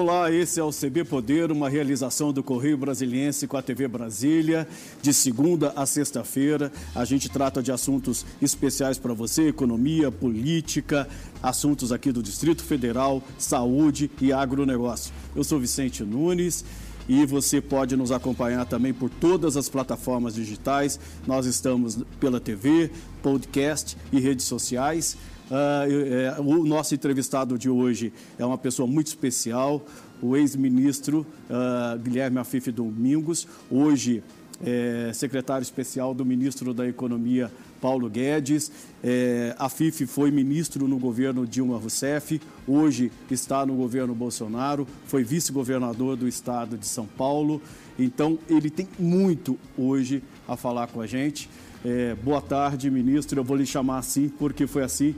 Olá, esse é o CB Poder, uma realização do Correio Brasiliense com a TV Brasília. De segunda a sexta-feira, a gente trata de assuntos especiais para você: economia, política, assuntos aqui do Distrito Federal, saúde e agronegócio. Eu sou Vicente Nunes e você pode nos acompanhar também por todas as plataformas digitais. Nós estamos pela TV, podcast e redes sociais. Uh, o nosso entrevistado de hoje é uma pessoa muito especial, o ex-ministro uh, Guilherme Afife Domingos, hoje é, secretário especial do ministro da Economia Paulo Guedes. É, a FIF foi ministro no governo Dilma Rousseff, hoje está no governo Bolsonaro, foi vice-governador do estado de São Paulo. Então, ele tem muito hoje a falar com a gente. É, boa tarde, ministro. Eu vou lhe chamar assim porque foi assim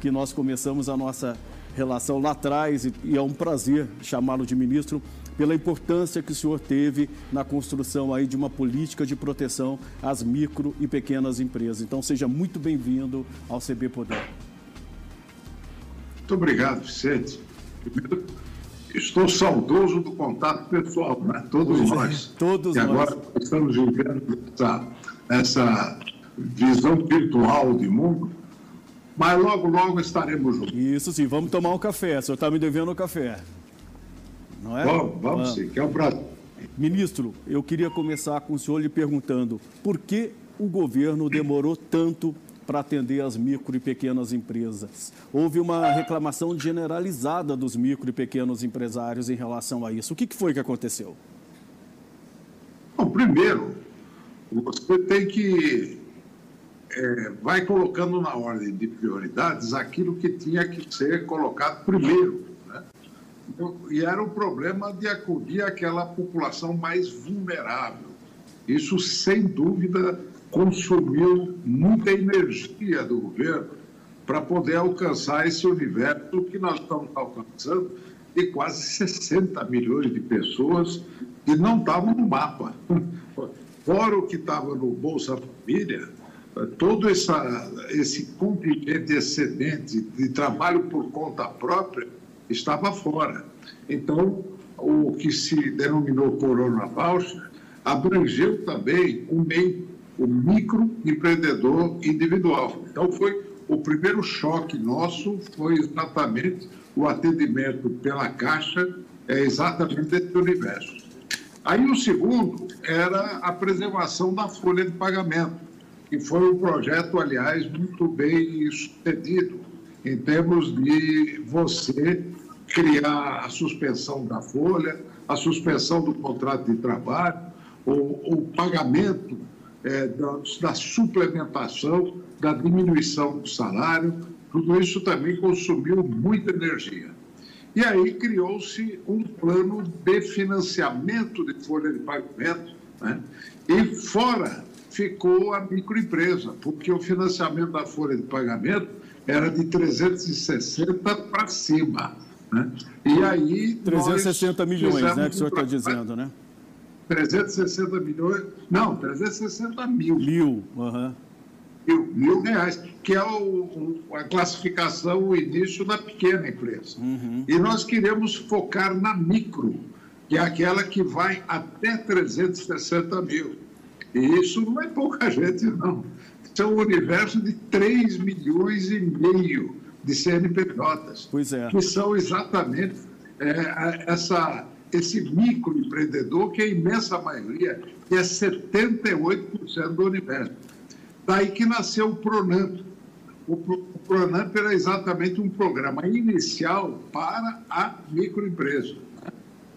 que nós começamos a nossa relação lá atrás e é um prazer chamá-lo de ministro pela importância que o senhor teve na construção aí de uma política de proteção às micro e pequenas empresas. Então seja muito bem-vindo ao CB Poder. Muito obrigado, Vicente. Primeiro, estou saudoso do contato pessoal, né? Todos pois é, nós. É, todos e nós. agora estamos vivendo essa, essa visão virtual de mundo mas logo, logo estaremos juntos. Isso sim, vamos tomar um café. O senhor está me devendo um café. Não é? Vamos, vamos ah. sim, que é um prazer. Ministro, eu queria começar com o senhor lhe perguntando por que o governo demorou tanto para atender as micro e pequenas empresas. Houve uma reclamação generalizada dos micro e pequenos empresários em relação a isso. O que foi que aconteceu? Bom, primeiro, você tem que é, vai colocando na ordem de prioridades aquilo que tinha que ser colocado primeiro. Né? Então, e era o problema de acudir aquela população mais vulnerável. Isso, sem dúvida, consumiu muita energia do governo para poder alcançar esse universo que nós estamos alcançando de quase 60 milhões de pessoas que não estavam no mapa. Fora o que estava no Bolsa Família, todo essa, esse contingente excedente de trabalho por conta própria estava fora. Então, o que se denominou Corona Voucher abrangeu também o meio, o microempreendedor individual. Então, foi o primeiro choque nosso foi exatamente o atendimento pela Caixa, é exatamente desse universo. Aí o segundo era a preservação da folha de pagamento que foi um projeto, aliás, muito bem sucedido em termos de você criar a suspensão da folha, a suspensão do contrato de trabalho, o, o pagamento é, da, da suplementação, da diminuição do salário, tudo isso também consumiu muita energia. E aí criou-se um plano de financiamento de folha de pagamento, né? e fora ficou a microempresa, porque o financiamento da folha de pagamento era de 360 para cima. Né? E aí. 360 milhões, né, que o senhor está dizendo, né? 360 milhões. Não, 360 mil. Mil, uhum. mil, mil reais, que é o, a classificação, o início da pequena empresa. Uhum. E nós queremos focar na micro, que é aquela que vai até 360 mil. E isso não é pouca gente, não. É um universo de 3 milhões e meio de CNPJs, pois é. que são exatamente é, essa, esse microempreendedor, que é a imensa maioria, que é 78% do universo. Daí que nasceu o Pronamp. O, o Pronamp era exatamente um programa inicial para a microempresa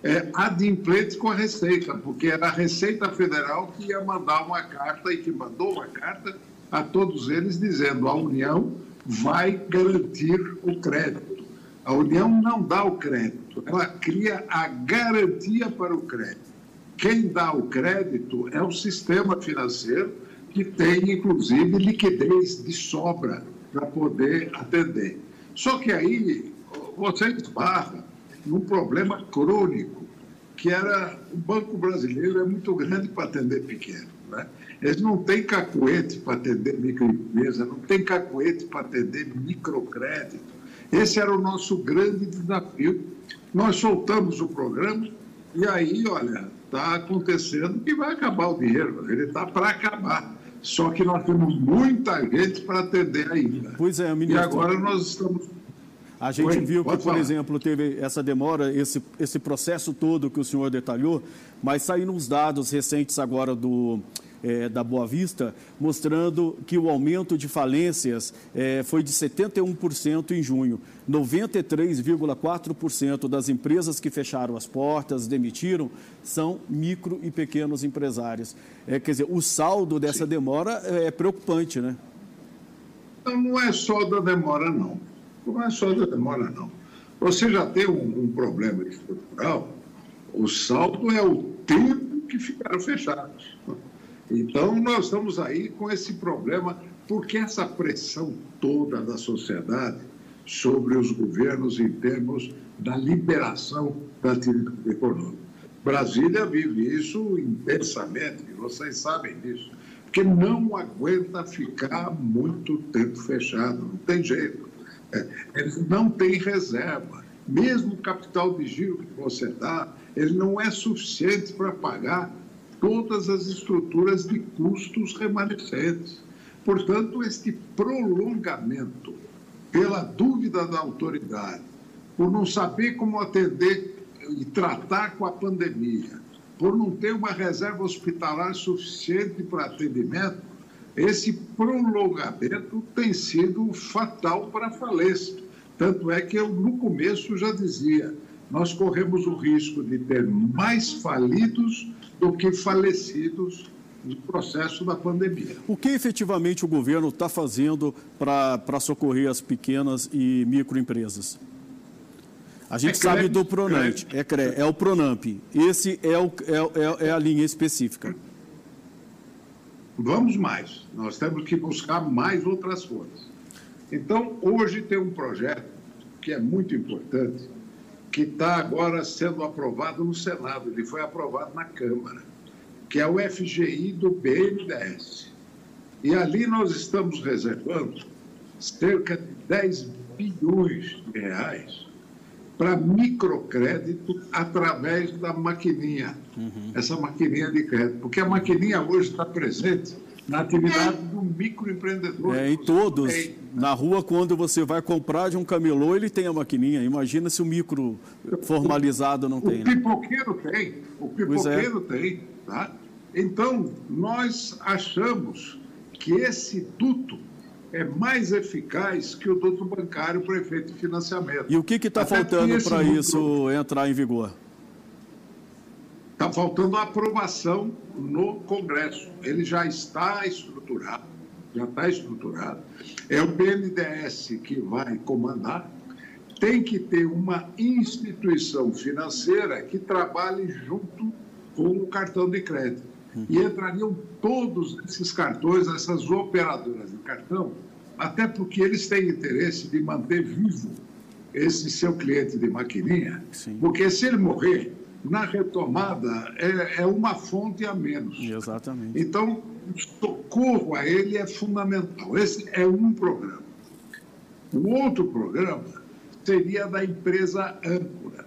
é, adimplentes com a Receita, porque era a Receita Federal que ia mandar uma carta e que mandou uma carta a todos eles dizendo a União vai garantir o crédito. A União não dá o crédito, ela cria a garantia para o crédito. Quem dá o crédito é o sistema financeiro que tem, inclusive, liquidez de sobra para poder atender. Só que aí você esbarra num problema crônico, que era o Banco Brasileiro é muito grande para atender pequeno. Né? Eles não têm cacuete para atender microempresa, não tem cacuete para atender microcrédito. Esse era o nosso grande desafio. Nós soltamos o programa e aí, olha, está acontecendo que vai acabar o dinheiro, ele está para acabar. Só que nós temos muita gente para atender ainda. Pois é, ministro. E agora nós estamos a gente Oi, viu que, por falar. exemplo, teve essa demora, esse, esse processo todo que o senhor detalhou, mas saíram uns dados recentes agora do, é, da Boa Vista, mostrando que o aumento de falências é, foi de 71% em junho. 93,4% das empresas que fecharam as portas, demitiram, são micro e pequenos empresários. É, quer dizer, o saldo dessa Sim. demora é preocupante, né? Não é só da demora, não. Não é só da demora, não. Você já tem um, um problema estrutural, o saldo é o tempo que ficaram fechados. Então, nós estamos aí com esse problema, porque essa pressão toda da sociedade sobre os governos em termos da liberação da atividade econômica. Brasília vive isso intensamente, vocês sabem disso, porque não aguenta ficar muito tempo fechado, não tem jeito. Eles não têm reserva. Mesmo o capital de giro que você dá, ele não é suficiente para pagar todas as estruturas de custos remanescentes. Portanto, este prolongamento pela dúvida da autoridade, por não saber como atender e tratar com a pandemia, por não ter uma reserva hospitalar suficiente para atendimento, esse prolongamento tem sido fatal para a falência. Tanto é que eu, no começo, já dizia: nós corremos o risco de ter mais falidos do que falecidos no processo da pandemia. O que efetivamente o governo está fazendo para socorrer as pequenas e microempresas? A gente é sabe do Pronamp, é, é o Pronamp. Esse é, o, é, é, é a linha específica. Vamos mais. Nós temos que buscar mais outras fontes. Então, hoje tem um projeto que é muito importante, que está agora sendo aprovado no Senado, ele foi aprovado na Câmara, que é o FGI do BNDES. E ali nós estamos reservando cerca de 10 bilhões de reais para microcrédito através da maquininha, uhum. essa maquininha de crédito, porque a maquininha hoje está presente na atividade do microempreendedor. É, em todos. Tem. Na rua, quando você vai comprar de um camelô, ele tem a maquininha. Imagina se o micro formalizado não o, tem. O né? pipoqueiro tem. O é. pipoqueiro é. tem. Tá? Então, nós achamos que esse duto é mais eficaz que o duto bancário para efeito de financiamento. E o que está faltando para isso entrar em vigor? Está faltando a aprovação no Congresso. Ele já está estruturado, já está estruturado. É o BNDES que vai comandar. Tem que ter uma instituição financeira que trabalhe junto com o cartão de crédito. E entrariam todos esses cartões, essas operadoras de cartão, até porque eles têm interesse de manter vivo esse seu cliente de maquininha, Sim. porque se ele morrer, na retomada é, é uma fonte a menos. Exatamente. Então, o socorro a ele é fundamental. Esse é um programa. O outro programa seria da empresa âncora,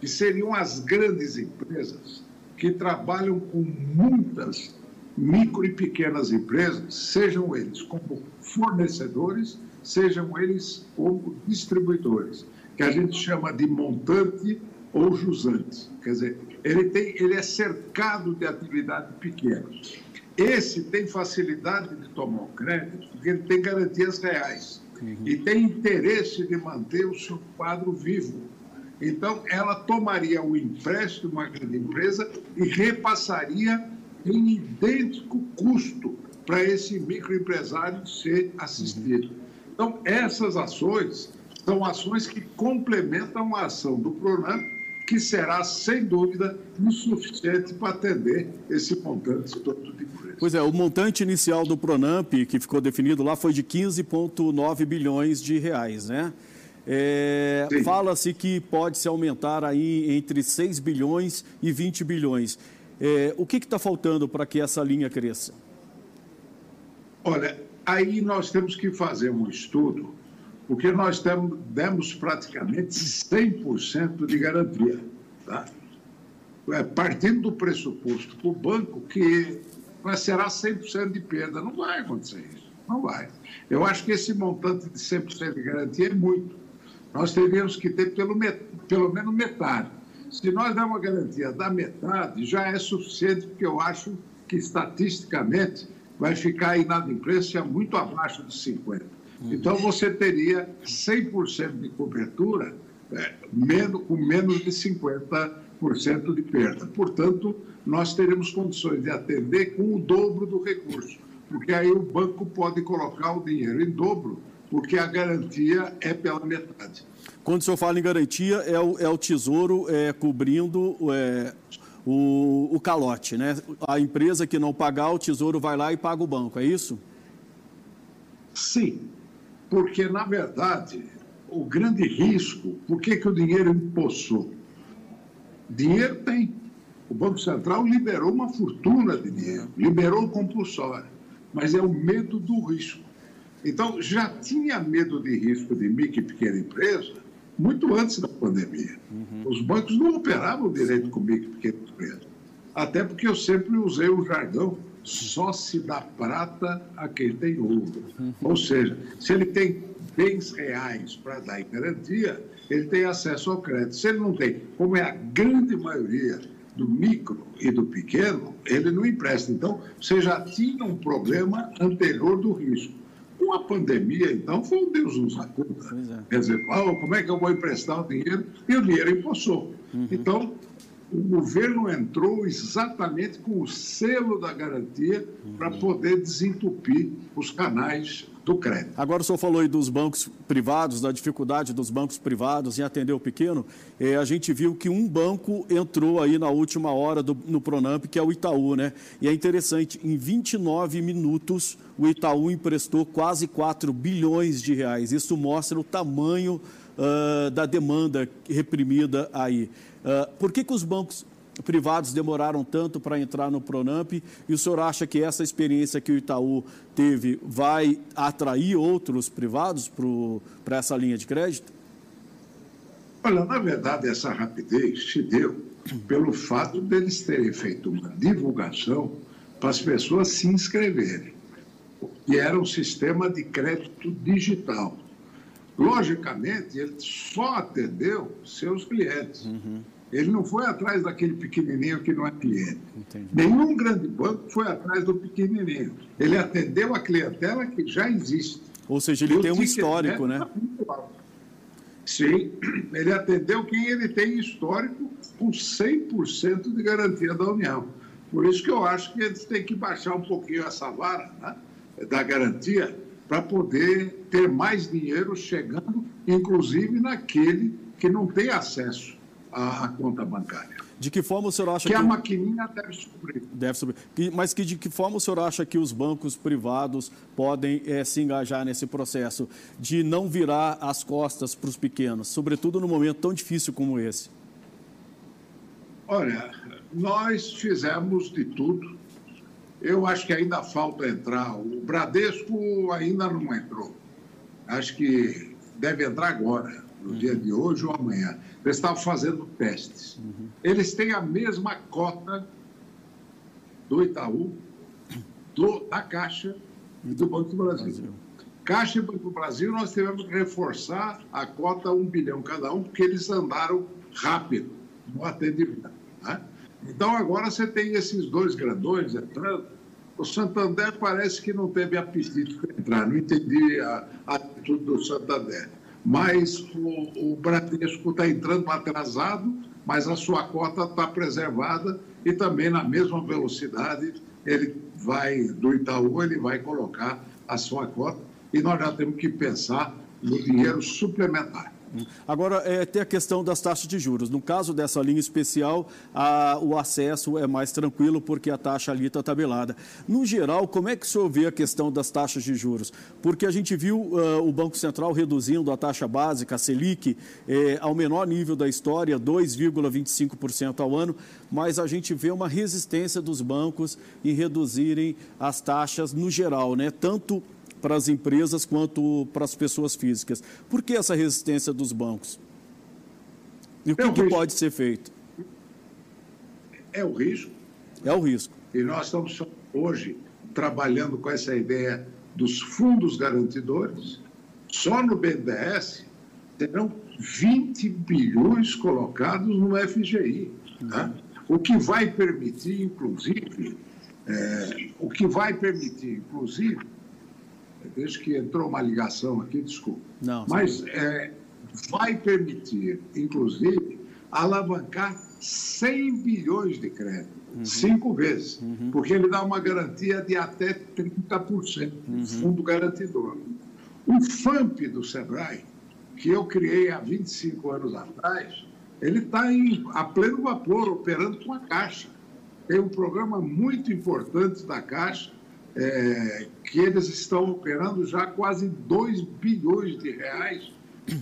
que seriam as grandes empresas que trabalham com muitas micro e pequenas empresas, sejam eles como fornecedores, sejam eles como distribuidores, que a gente chama de montante ou jusante. Quer dizer, ele, tem, ele é cercado de atividade pequena. Esse tem facilidade de tomar o crédito, porque ele tem garantias reais uhum. e tem interesse de manter o seu quadro vivo. Então, ela tomaria o empréstimo uma grande empresa e repassaria em idêntico custo para esse microempresário ser assistido. Uhum. Então, essas ações são ações que complementam a ação do Pronamp que será, sem dúvida, insuficiente para atender esse montante todo de preço. Pois é, o montante inicial do Pronamp, que ficou definido lá, foi de 15,9 bilhões de reais, né? É, Fala-se que pode se aumentar aí entre 6 bilhões e 20 bilhões. É, o que está faltando para que essa linha cresça? Olha, aí nós temos que fazer um estudo porque nós temos, demos praticamente 100% de garantia. Tá? É, partindo do pressuposto para o banco que será 100% de perda. Não vai acontecer isso, não vai. Eu acho que esse montante de 100% de garantia é muito. Nós teríamos que ter pelo, pelo menos metade. Se nós dermos uma garantia da metade, já é suficiente, porque eu acho que estatisticamente vai ficar a inadimplência muito abaixo de 50%. Então, você teria 100% de cobertura é, menos, com menos de 50% de perda. Portanto, nós teremos condições de atender com o dobro do recurso, porque aí o banco pode colocar o dinheiro em dobro, porque a garantia é pela metade. Quando o senhor fala em garantia, é o, é o Tesouro é, cobrindo é, o, o calote, né? A empresa que não pagar, o Tesouro vai lá e paga o banco, é isso? Sim, porque, na verdade, o grande risco, por que, que o dinheiro empossou? Dinheiro tem. O Banco Central liberou uma fortuna de dinheiro, liberou o compulsório, mas é o medo do risco. Então, já tinha medo de risco de micro e pequena empresa muito antes da pandemia. Uhum. Os bancos não operavam direito com micro e pequena empresa. Até porque eu sempre usei o jargão só se dá prata a quem tem ouro. Ou seja, se ele tem bens reais para dar em garantia, ele tem acesso ao crédito. Se ele não tem, como é a grande maioria do micro e do pequeno, ele não empresta. Então, você já tinha um problema anterior do risco. Com a pandemia, então, foi um Deus nos acuda. É. Quer dizer, oh, como é que eu vou emprestar o dinheiro? E o dinheiro empossou. Uhum. Então, o governo entrou exatamente com o selo da garantia uhum. para poder desentupir os canais do crédito. Agora o senhor falou aí dos bancos privados, da dificuldade dos bancos privados em atender o pequeno. É, a gente viu que um banco entrou aí na última hora do, no Pronamp, que é o Itaú, né? E é interessante, em 29 minutos o Itaú emprestou quase 4 bilhões de reais. Isso mostra o tamanho uh, da demanda reprimida aí. Uh, por que, que os bancos privados demoraram tanto para entrar no Pronamp e o senhor acha que essa experiência que o Itaú teve vai atrair outros privados para essa linha de crédito? Olha, na verdade, essa rapidez se deu pelo fato deles terem feito uma divulgação para as pessoas se inscreverem, que era um sistema de crédito digital. Logicamente, ele só atendeu seus clientes. Uhum. Ele não foi atrás daquele pequenininho que não é cliente. Entendi. Nenhum grande banco foi atrás do pequenininho. Ele atendeu a clientela que já existe. Ou seja, ele tem um histórico, né? Sim, ele atendeu quem ele tem histórico com 100% de garantia da União. Por isso que eu acho que eles têm que baixar um pouquinho essa vara né, da garantia para poder ter mais dinheiro chegando, inclusive naquele que não tem acesso à, à conta bancária. De que forma o senhor acha que... que a maquininha deve suprir. Deve suprir. Mas que, de que forma o senhor acha que os bancos privados podem é, se engajar nesse processo de não virar as costas para os pequenos, sobretudo num momento tão difícil como esse? Olha, nós fizemos de tudo eu acho que ainda falta entrar. O Bradesco ainda não entrou. Acho que deve entrar agora, no uhum. dia de hoje ou amanhã. Eles estavam fazendo testes. Uhum. Eles têm a mesma cota do Itaú, do, da Caixa e do Banco do Brasil. Brasil. Caixa e Banco do Brasil, nós tivemos que reforçar a cota 1 bilhão cada um, porque eles andaram rápido no atendimento. Né? Então, agora você tem esses dois grandões entrando. O Santander parece que não teve apetite para entrar, não entendi a, a atitude do Santander. Mas o, o Bradesco está entrando atrasado, mas a sua cota está preservada e também na mesma velocidade ele vai, do Itaú, ele vai colocar a sua cota e nós já temos que pensar no dinheiro suplementar. Agora, é, tem a questão das taxas de juros. No caso dessa linha especial, a, o acesso é mais tranquilo porque a taxa ali está tabelada. No geral, como é que o senhor vê a questão das taxas de juros? Porque a gente viu uh, o Banco Central reduzindo a taxa básica, a Selic, é, ao menor nível da história, 2,25% ao ano, mas a gente vê uma resistência dos bancos em reduzirem as taxas no geral, né? tanto para as empresas quanto para as pessoas físicas. Por que essa resistência dos bancos? E o que, que pode ser feito? É o risco. É o risco. E nós estamos hoje trabalhando com essa ideia dos fundos garantidores. Só no BNDES terão 20 bilhões colocados no FGI. Né? O que vai permitir, inclusive, é, o que vai permitir, inclusive, desde que entrou uma ligação aqui, desculpa, Não, mas é, vai permitir, inclusive, alavancar 100 bilhões de crédito, uhum. cinco vezes, uhum. porque ele dá uma garantia de até 30%, uhum. fundo garantidor. O FAMP do SEBRAE, que eu criei há 25 anos atrás, ele está a pleno vapor, operando com a Caixa. Tem um programa muito importante da Caixa, é, que eles estão operando já quase 2 bilhões de reais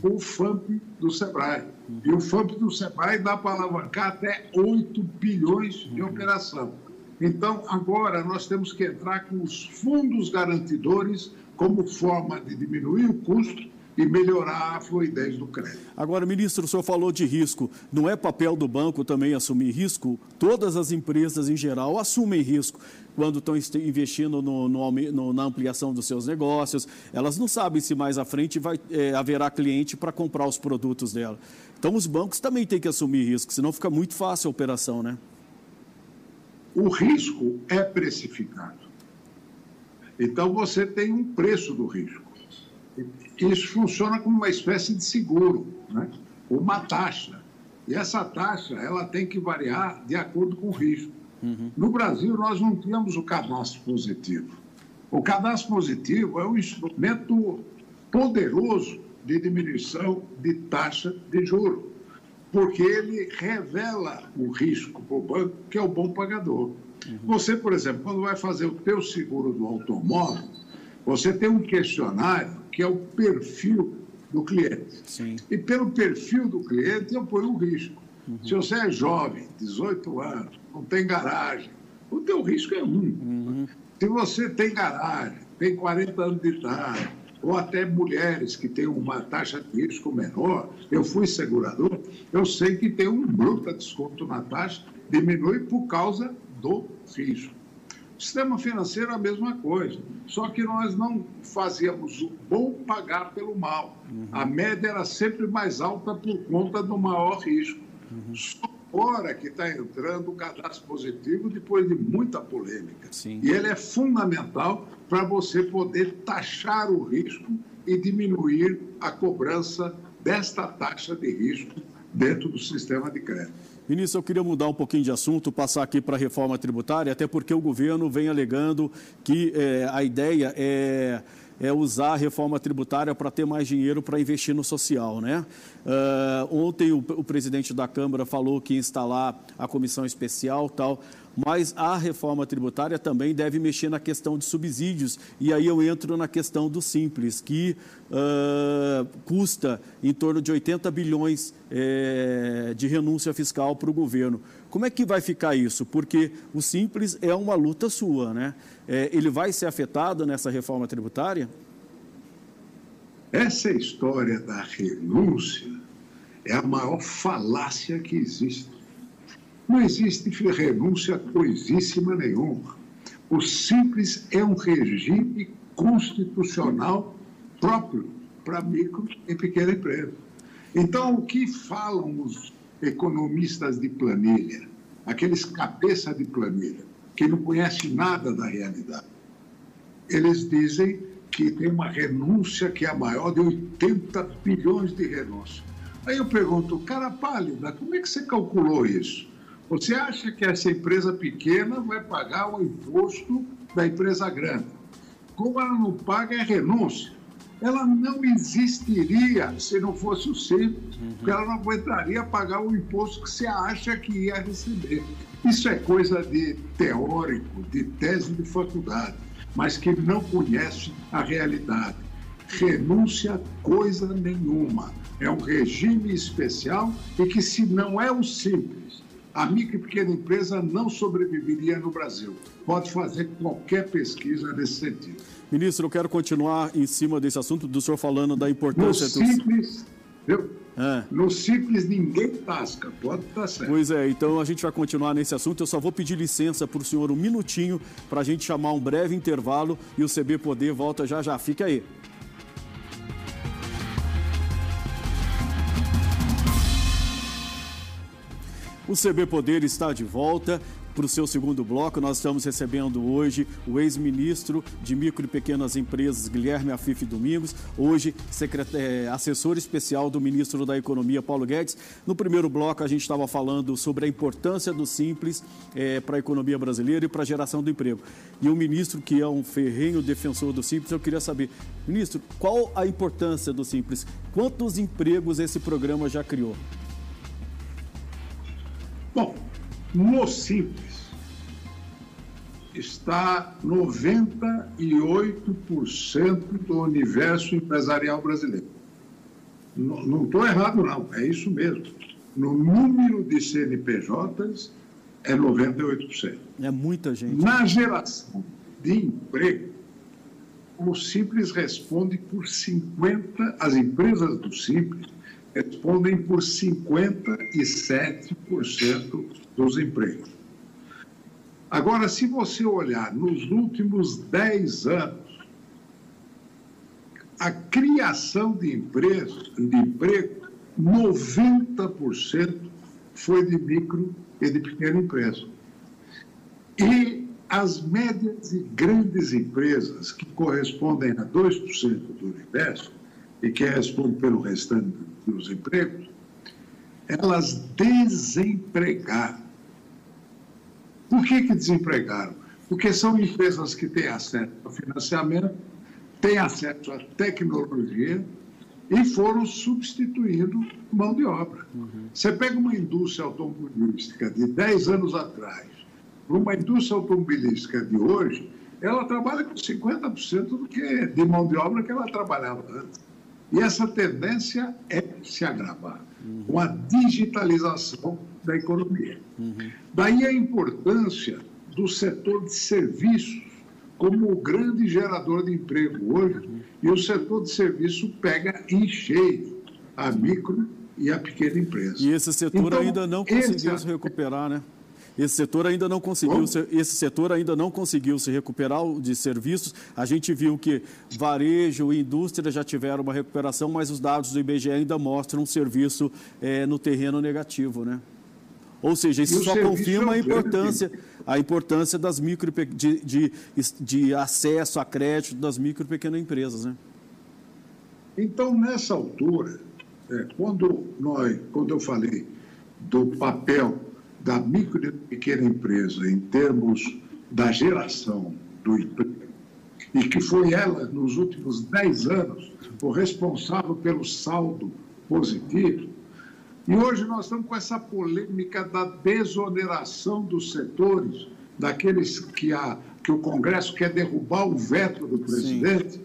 com o FAMP do SEBRAE. E o FAMP do SEBRAE dá para alavancar até 8 bilhões de operação. Então, agora nós temos que entrar com os fundos garantidores como forma de diminuir o custo e melhorar a fluidez do crédito. Agora, ministro, o senhor falou de risco. Não é papel do banco também assumir risco? Todas as empresas, em geral, assumem risco quando estão investindo no, no, na ampliação dos seus negócios. Elas não sabem se mais à frente vai, é, haverá cliente para comprar os produtos dela. Então, os bancos também têm que assumir risco, senão fica muito fácil a operação, né? O risco é precificado. Então, você tem um preço do risco. Isso funciona como uma espécie de seguro, né? uma taxa. E essa taxa ela tem que variar de acordo com o risco. Uhum. No Brasil, nós não tínhamos o cadastro positivo. O cadastro positivo é um instrumento poderoso de diminuição de taxa de juro, porque ele revela o risco para o banco, que é o bom pagador. Uhum. Você, por exemplo, quando vai fazer o teu seguro do automóvel, você tem um questionário que é o perfil do cliente. Sim. E pelo perfil do cliente eu ponho um risco. Uhum. Se você é jovem, 18 anos, não tem garagem, o teu risco é um. Uhum. Se você tem garagem, tem 40 anos de idade, ou até mulheres que têm uma taxa de risco menor, eu fui segurador, eu sei que tem um bruto desconto na taxa, diminui por causa do risco. O sistema financeiro é a mesma coisa, só que nós não fazíamos o bom pagar pelo mal. Uhum. A média era sempre mais alta por conta do maior risco. Uhum. Só agora que está entrando o cadastro positivo depois de muita polêmica. Sim. E ele é fundamental para você poder taxar o risco e diminuir a cobrança desta taxa de risco dentro do sistema de crédito. Ministro, eu queria mudar um pouquinho de assunto, passar aqui para a reforma tributária, até porque o governo vem alegando que é, a ideia é é usar a reforma tributária para ter mais dinheiro para investir no social. Né? Uh, ontem o, o, presidente da Câmara falou que ia instalar a comissão especial tal, mas a reforma tributária também deve mexer na questão de subsídios. E aí eu entro na questão do Simples, que uh, custa em torno de 80 bilhões é, de renúncia fiscal para o governo. Como é que vai ficar isso? Porque o Simples é uma luta sua, né? É, ele vai ser afetado nessa reforma tributária? Essa história da renúncia é a maior falácia que existe. Não existe renúncia coisíssima nenhuma. O Simples é um regime constitucional próprio para micro e pequena empresa. Então, o que falam os economistas de planilha, aqueles cabeça de planilha, que não conhecem nada da realidade? Eles dizem que tem uma renúncia que é a maior de 80 bilhões de renúncia. Aí eu pergunto, cara pálida, como é que você calculou isso? Você acha que essa empresa pequena vai pagar o imposto da empresa grande? Como ela não paga, é renúncia. Ela não existiria se não fosse o simples, uhum. porque ela não aguentaria pagar o imposto que você acha que ia receber. Isso é coisa de teórico, de tese de faculdade, mas que não conhece a realidade. Renúncia coisa nenhuma. É um regime especial e que, se não é o simples, a micro e pequena empresa não sobreviveria no Brasil. Pode fazer qualquer pesquisa nesse sentido. Ministro, eu quero continuar em cima desse assunto do senhor falando da importância no simples, viu? É. No simples ninguém tasca, pode estar certo. Pois é, então a gente vai continuar nesse assunto. Eu só vou pedir licença para o senhor um minutinho para a gente chamar um breve intervalo e o CB Poder volta já já. Fica aí. O CB Poder está de volta para o seu segundo bloco. Nós estamos recebendo hoje o ex-ministro de Micro e Pequenas Empresas, Guilherme Afife Domingos, hoje é, assessor especial do ministro da Economia, Paulo Guedes. No primeiro bloco, a gente estava falando sobre a importância do Simples é, para a economia brasileira e para a geração do emprego. E o ministro, que é um ferrenho defensor do Simples, eu queria saber, ministro, qual a importância do Simples? Quantos empregos esse programa já criou? Bom, no Simples está 98% do universo empresarial brasileiro. Não estou errado, não, é isso mesmo. No número de CNPJs, é 98%. É muita gente. Na geração de emprego, o Simples responde por 50%, as empresas do Simples respondem por 57% dos empregos. Agora, se você olhar nos últimos 10 anos, a criação de, empresas, de emprego, 90% foi de micro e de pequena empresa. E as médias e grandes empresas, que correspondem a 2% do universo, e que respondem pelo restante dos empregos, elas desempregaram. Por que, que desempregaram? Porque são empresas que têm acesso ao financiamento, têm acesso à tecnologia e foram substituindo mão de obra. Uhum. Você pega uma indústria automobilística de 10 anos atrás, uma indústria automobilística de hoje, ela trabalha com 50% do que de mão de obra que ela trabalhava antes. E essa tendência é se agravar uhum. com a digitalização da economia. Uhum. Daí a importância do setor de serviços como o grande gerador de emprego hoje, uhum. e o setor de serviço pega em cheio a micro e a pequena empresa. E esse setor então, ainda não conseguiu esse... se recuperar, né? Esse setor ainda não conseguiu, se, esse setor ainda não conseguiu se recuperar de serviços. A gente viu que varejo e indústria já tiveram uma recuperação, mas os dados do IBGE ainda mostram um serviço é, no terreno negativo, né? Ou seja, isso só confirma a importância, a importância das micro de, de, de acesso a crédito das micro e pequenas empresas, né? Então, nessa altura, é, quando, nós, quando eu falei do papel da micro e pequena empresa em termos da geração do emprego, e que foi ela, nos últimos 10 anos, o responsável pelo saldo positivo. E hoje nós estamos com essa polêmica da desoneração dos setores, daqueles que, a, que o Congresso quer derrubar o veto do presidente. Sim.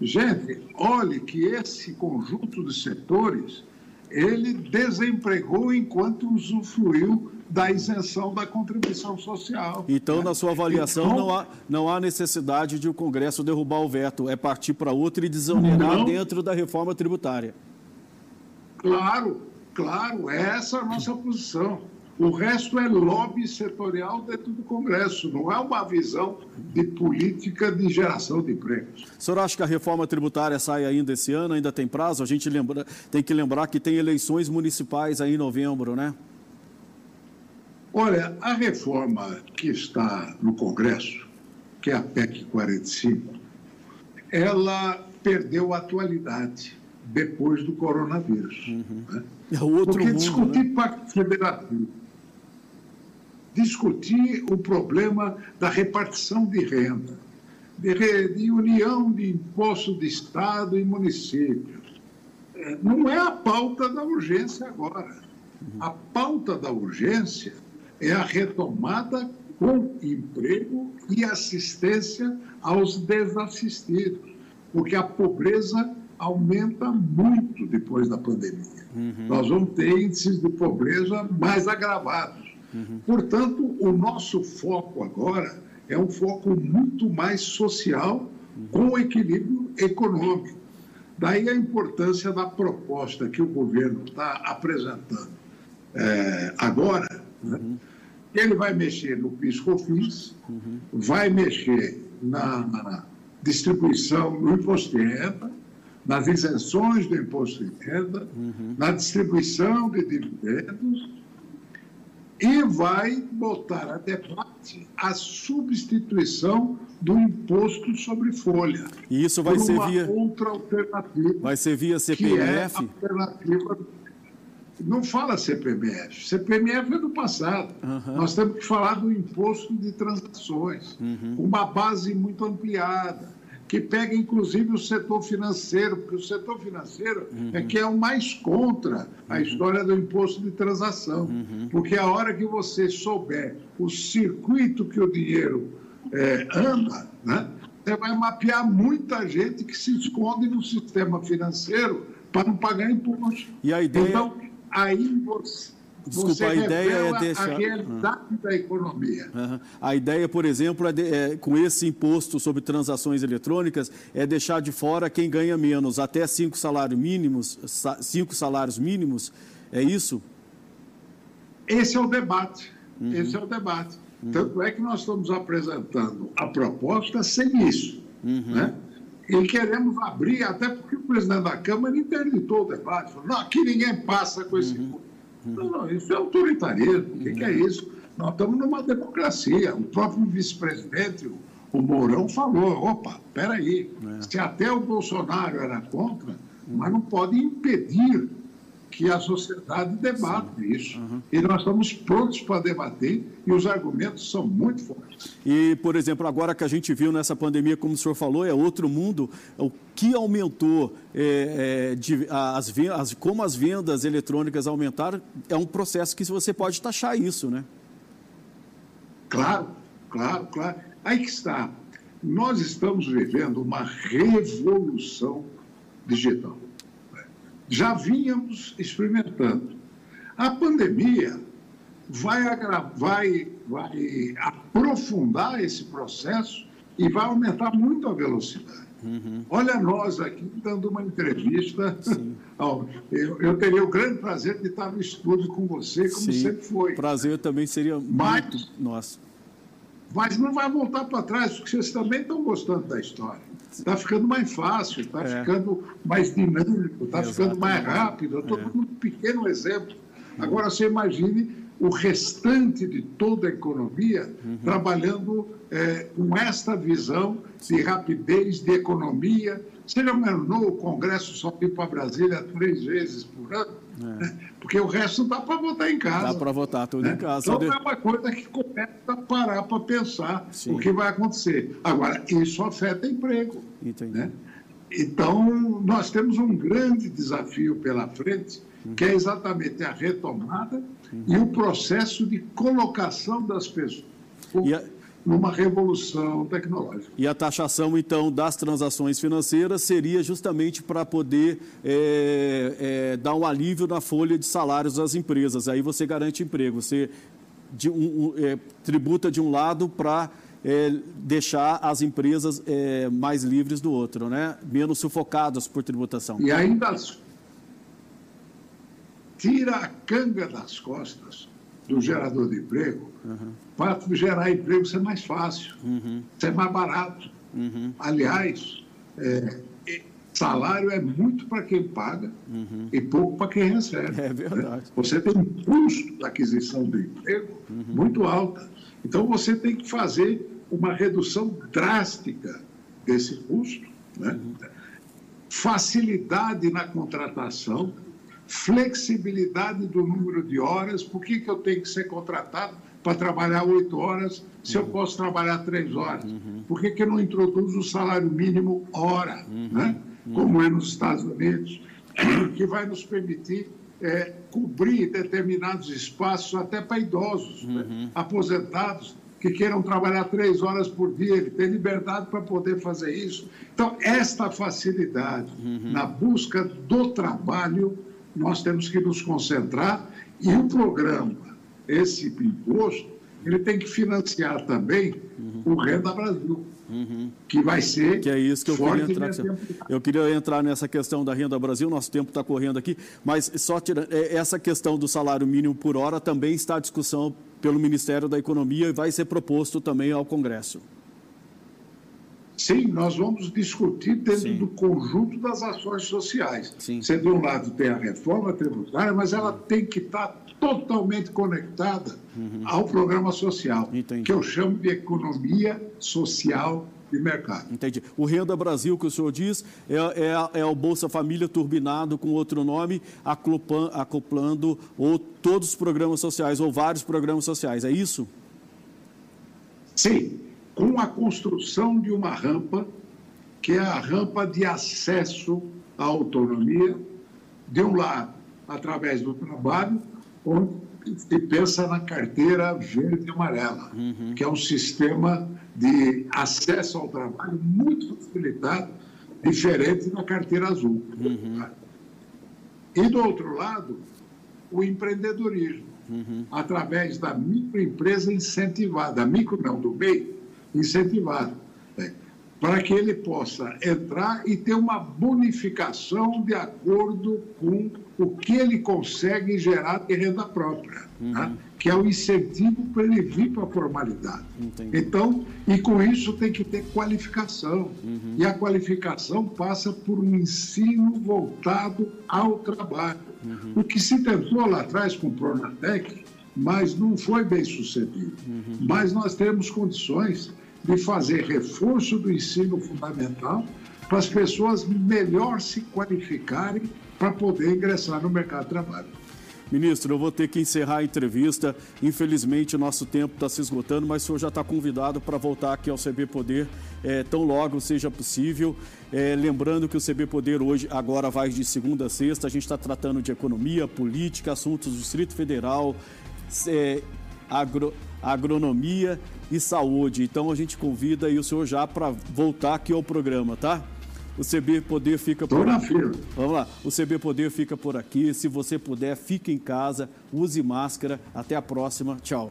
Gente, olhe que esse conjunto de setores, ele desempregou enquanto usufruiu da isenção da contribuição social. Então, né? na sua avaliação, então, não, há, não há necessidade de o Congresso derrubar o veto, é partir para outra e desonerar não, dentro da reforma tributária. Claro, claro, essa é a nossa posição. O resto é lobby setorial dentro do Congresso, não é uma visão de política de geração de empregos. O senhor acha que a reforma tributária sai ainda esse ano, ainda tem prazo? A gente lembra, tem que lembrar que tem eleições municipais aí em novembro, né? Olha, a reforma que está no Congresso, que é a PEC 45, ela perdeu atualidade depois do coronavírus. Uhum. Né? É outro Porque mundo, discutir né? pacto federativo, discutir o problema da repartição de renda, de, de união de imposto de Estado e município, é, não é a pauta da urgência agora. Uhum. A pauta da urgência é a retomada com emprego e assistência aos desassistidos, porque a pobreza aumenta muito depois da pandemia. Uhum. Nós vamos ter índices de pobreza mais agravados. Uhum. Portanto, o nosso foco agora é um foco muito mais social com equilíbrio econômico. Daí a importância da proposta que o governo está apresentando é, agora. Né? Ele vai mexer no PIS-COFINS, uhum. vai mexer na, na distribuição do imposto de renda, nas isenções do imposto de renda, uhum. na distribuição de dividendos e vai botar a debate a substituição do imposto sobre folha. E isso vai ser via outra alternativa. Vai ser via CPMF. Que é alternativa não fala CPMF. CPMF é do passado. Uhum. Nós temos que falar do imposto de transações, uhum. uma base muito ampliada, que pega inclusive o setor financeiro, porque o setor financeiro uhum. é que é o mais contra a uhum. história do imposto de transação. Uhum. Porque a hora que você souber o circuito que o dinheiro é, anda, né, você vai mapear muita gente que se esconde no sistema financeiro para não pagar imposto. E a ideia... Então, aí você, Desculpa, você a ideia é deixar. A realidade uhum. da economia. Uhum. A ideia, por exemplo, é, de, é, com esse imposto sobre transações eletrônicas, é deixar de fora quem ganha menos, até cinco salários mínimos, cinco salários mínimos. É isso? Esse é o debate. Uhum. Esse é o debate. Uhum. Tanto é que nós estamos apresentando a proposta sem isso. Uhum. Né? E queremos abrir, até porque o presidente da Câmara interditou o debate, falou, não, aqui ninguém passa com esse... Uhum. Não, não, isso é autoritarismo, o que, que, é uhum. isso? Nós estamos numa democracia. O próprio vice-presidente, o Mourão, falou, opa, peraí, é. se até o Bolsonaro era contra, mas não pode impedir que a sociedade debate Sim. isso. Uhum. E nós estamos prontos para debater e os argumentos são muito fortes. E, por exemplo, agora que a gente viu nessa pandemia, como o senhor falou, é outro mundo, o que aumentou, é, é, de, as, as, como as vendas eletrônicas aumentaram, é um processo que você pode taxar isso, né? Claro, claro, claro. Aí que está. Nós estamos vivendo uma revolução digital já vínhamos experimentando. A pandemia vai, vai, vai aprofundar esse processo e vai aumentar muito a velocidade. Uhum. Olha nós aqui dando uma entrevista. eu, eu, teria o grande prazer de estar no estúdio com você, como Sim. sempre foi. Prazer também seria Mas, muito nosso. Mas não vai voltar para trás, porque vocês também estão gostando da história está ficando mais fácil, está é. ficando mais dinâmico, está ficando mais rápido. Eu estou é. dando um pequeno exemplo. Agora, você imagine o restante de toda a economia uhum. trabalhando é, com esta visão de rapidez, de economia. Você já imaginou o Congresso só ir para Brasília três vezes por ano? É. Porque o resto dá para votar em casa. Dá para votar tudo né? em casa. Então é uma coisa que começa a parar para pensar Sim. o que vai acontecer. Agora, isso afeta emprego. Entendi. Né? Então, nós temos um grande desafio pela frente, uhum. que é exatamente a retomada uhum. E o processo de colocação das pessoas. A numa revolução tecnológica. E a taxação, então, das transações financeiras seria justamente para poder é, é, dar um alívio na folha de salários das empresas. Aí você garante emprego, você de um, um, é, tributa de um lado para é, deixar as empresas é, mais livres do outro, né? menos sufocadas por tributação. E ainda tira a canga das costas do gerador de emprego, uhum. para gerar emprego ser mais fácil, uhum. ser mais barato. Uhum. Aliás, é, salário é muito para quem paga uhum. e pouco para quem recebe. É verdade. Né? Você tem um custo de aquisição de emprego uhum. muito alta. Então, você tem que fazer uma redução drástica desse custo, né? Uhum. facilidade na contratação, flexibilidade do número de horas. Por que, que eu tenho que ser contratado para trabalhar oito horas se eu posso trabalhar três horas? Uhum. Por que, que eu não introduzo o salário mínimo hora, uhum. né? como é nos Estados Unidos, que vai nos permitir é, cobrir determinados espaços até para idosos, né? uhum. aposentados, que queiram trabalhar três horas por dia, ele tem liberdade para poder fazer isso. Então, esta facilidade uhum. na busca do trabalho nós temos que nos concentrar e o programa, esse imposto, ele tem que financiar também uhum. o Renda Brasil. uhum. que vai ser. Que é isso que eu queria entrar. Eu queria entrar nessa questão da renda Brasil, nosso tempo está correndo aqui, mas só tirando, é, essa questão do salário mínimo por hora também está à discussão pelo Ministério da Economia e vai ser proposto também ao Congresso. Sim, nós vamos discutir dentro Sim. do conjunto das ações sociais. Sim. Você, de um lado, tem a reforma tributária, mas ela tem que estar totalmente conectada uhum. ao programa social, Entendi. que eu chamo de economia social de mercado. Entendi. O Renda Brasil, que o senhor diz, é, é, é o Bolsa Família turbinado com outro nome, acoplando, acoplando ou todos os programas sociais, ou vários programas sociais, é isso? Sim com a construção de uma rampa, que é a rampa de acesso à autonomia, de um lado, através do trabalho, onde se pensa na carteira verde e amarela, uhum. que é um sistema de acesso ao trabalho muito facilitado, diferente da carteira azul. Uhum. E, do outro lado, o empreendedorismo, uhum. através da microempresa incentivada, micro não, do meio, incentivado, né? para que ele possa entrar e ter uma bonificação de acordo com o que ele consegue gerar de renda própria, uhum. né? que é o incentivo para ele vir para a formalidade. Entendi. Então, e com isso tem que ter qualificação. Uhum. E a qualificação passa por um ensino voltado ao trabalho. Uhum. O que se tentou lá atrás com o Pronatec, mas não foi bem sucedido. Uhum. Mas nós temos condições de fazer reforço do ensino fundamental para as pessoas melhor se qualificarem para poder ingressar no mercado de trabalho. Ministro, eu vou ter que encerrar a entrevista. Infelizmente, nosso tempo está se esgotando, mas o senhor já está convidado para voltar aqui ao CB Poder é, tão logo seja possível. É, lembrando que o CB Poder hoje, agora vai de segunda a sexta. A gente está tratando de economia, política, assuntos do Distrito Federal, é, agro, agronomia e saúde. Então a gente convida aí o senhor já para voltar aqui ao programa, tá? O CB Poder fica por aqui. Vamos lá. O CB Poder fica por aqui. Se você puder, fique em casa, use máscara. Até a próxima. Tchau.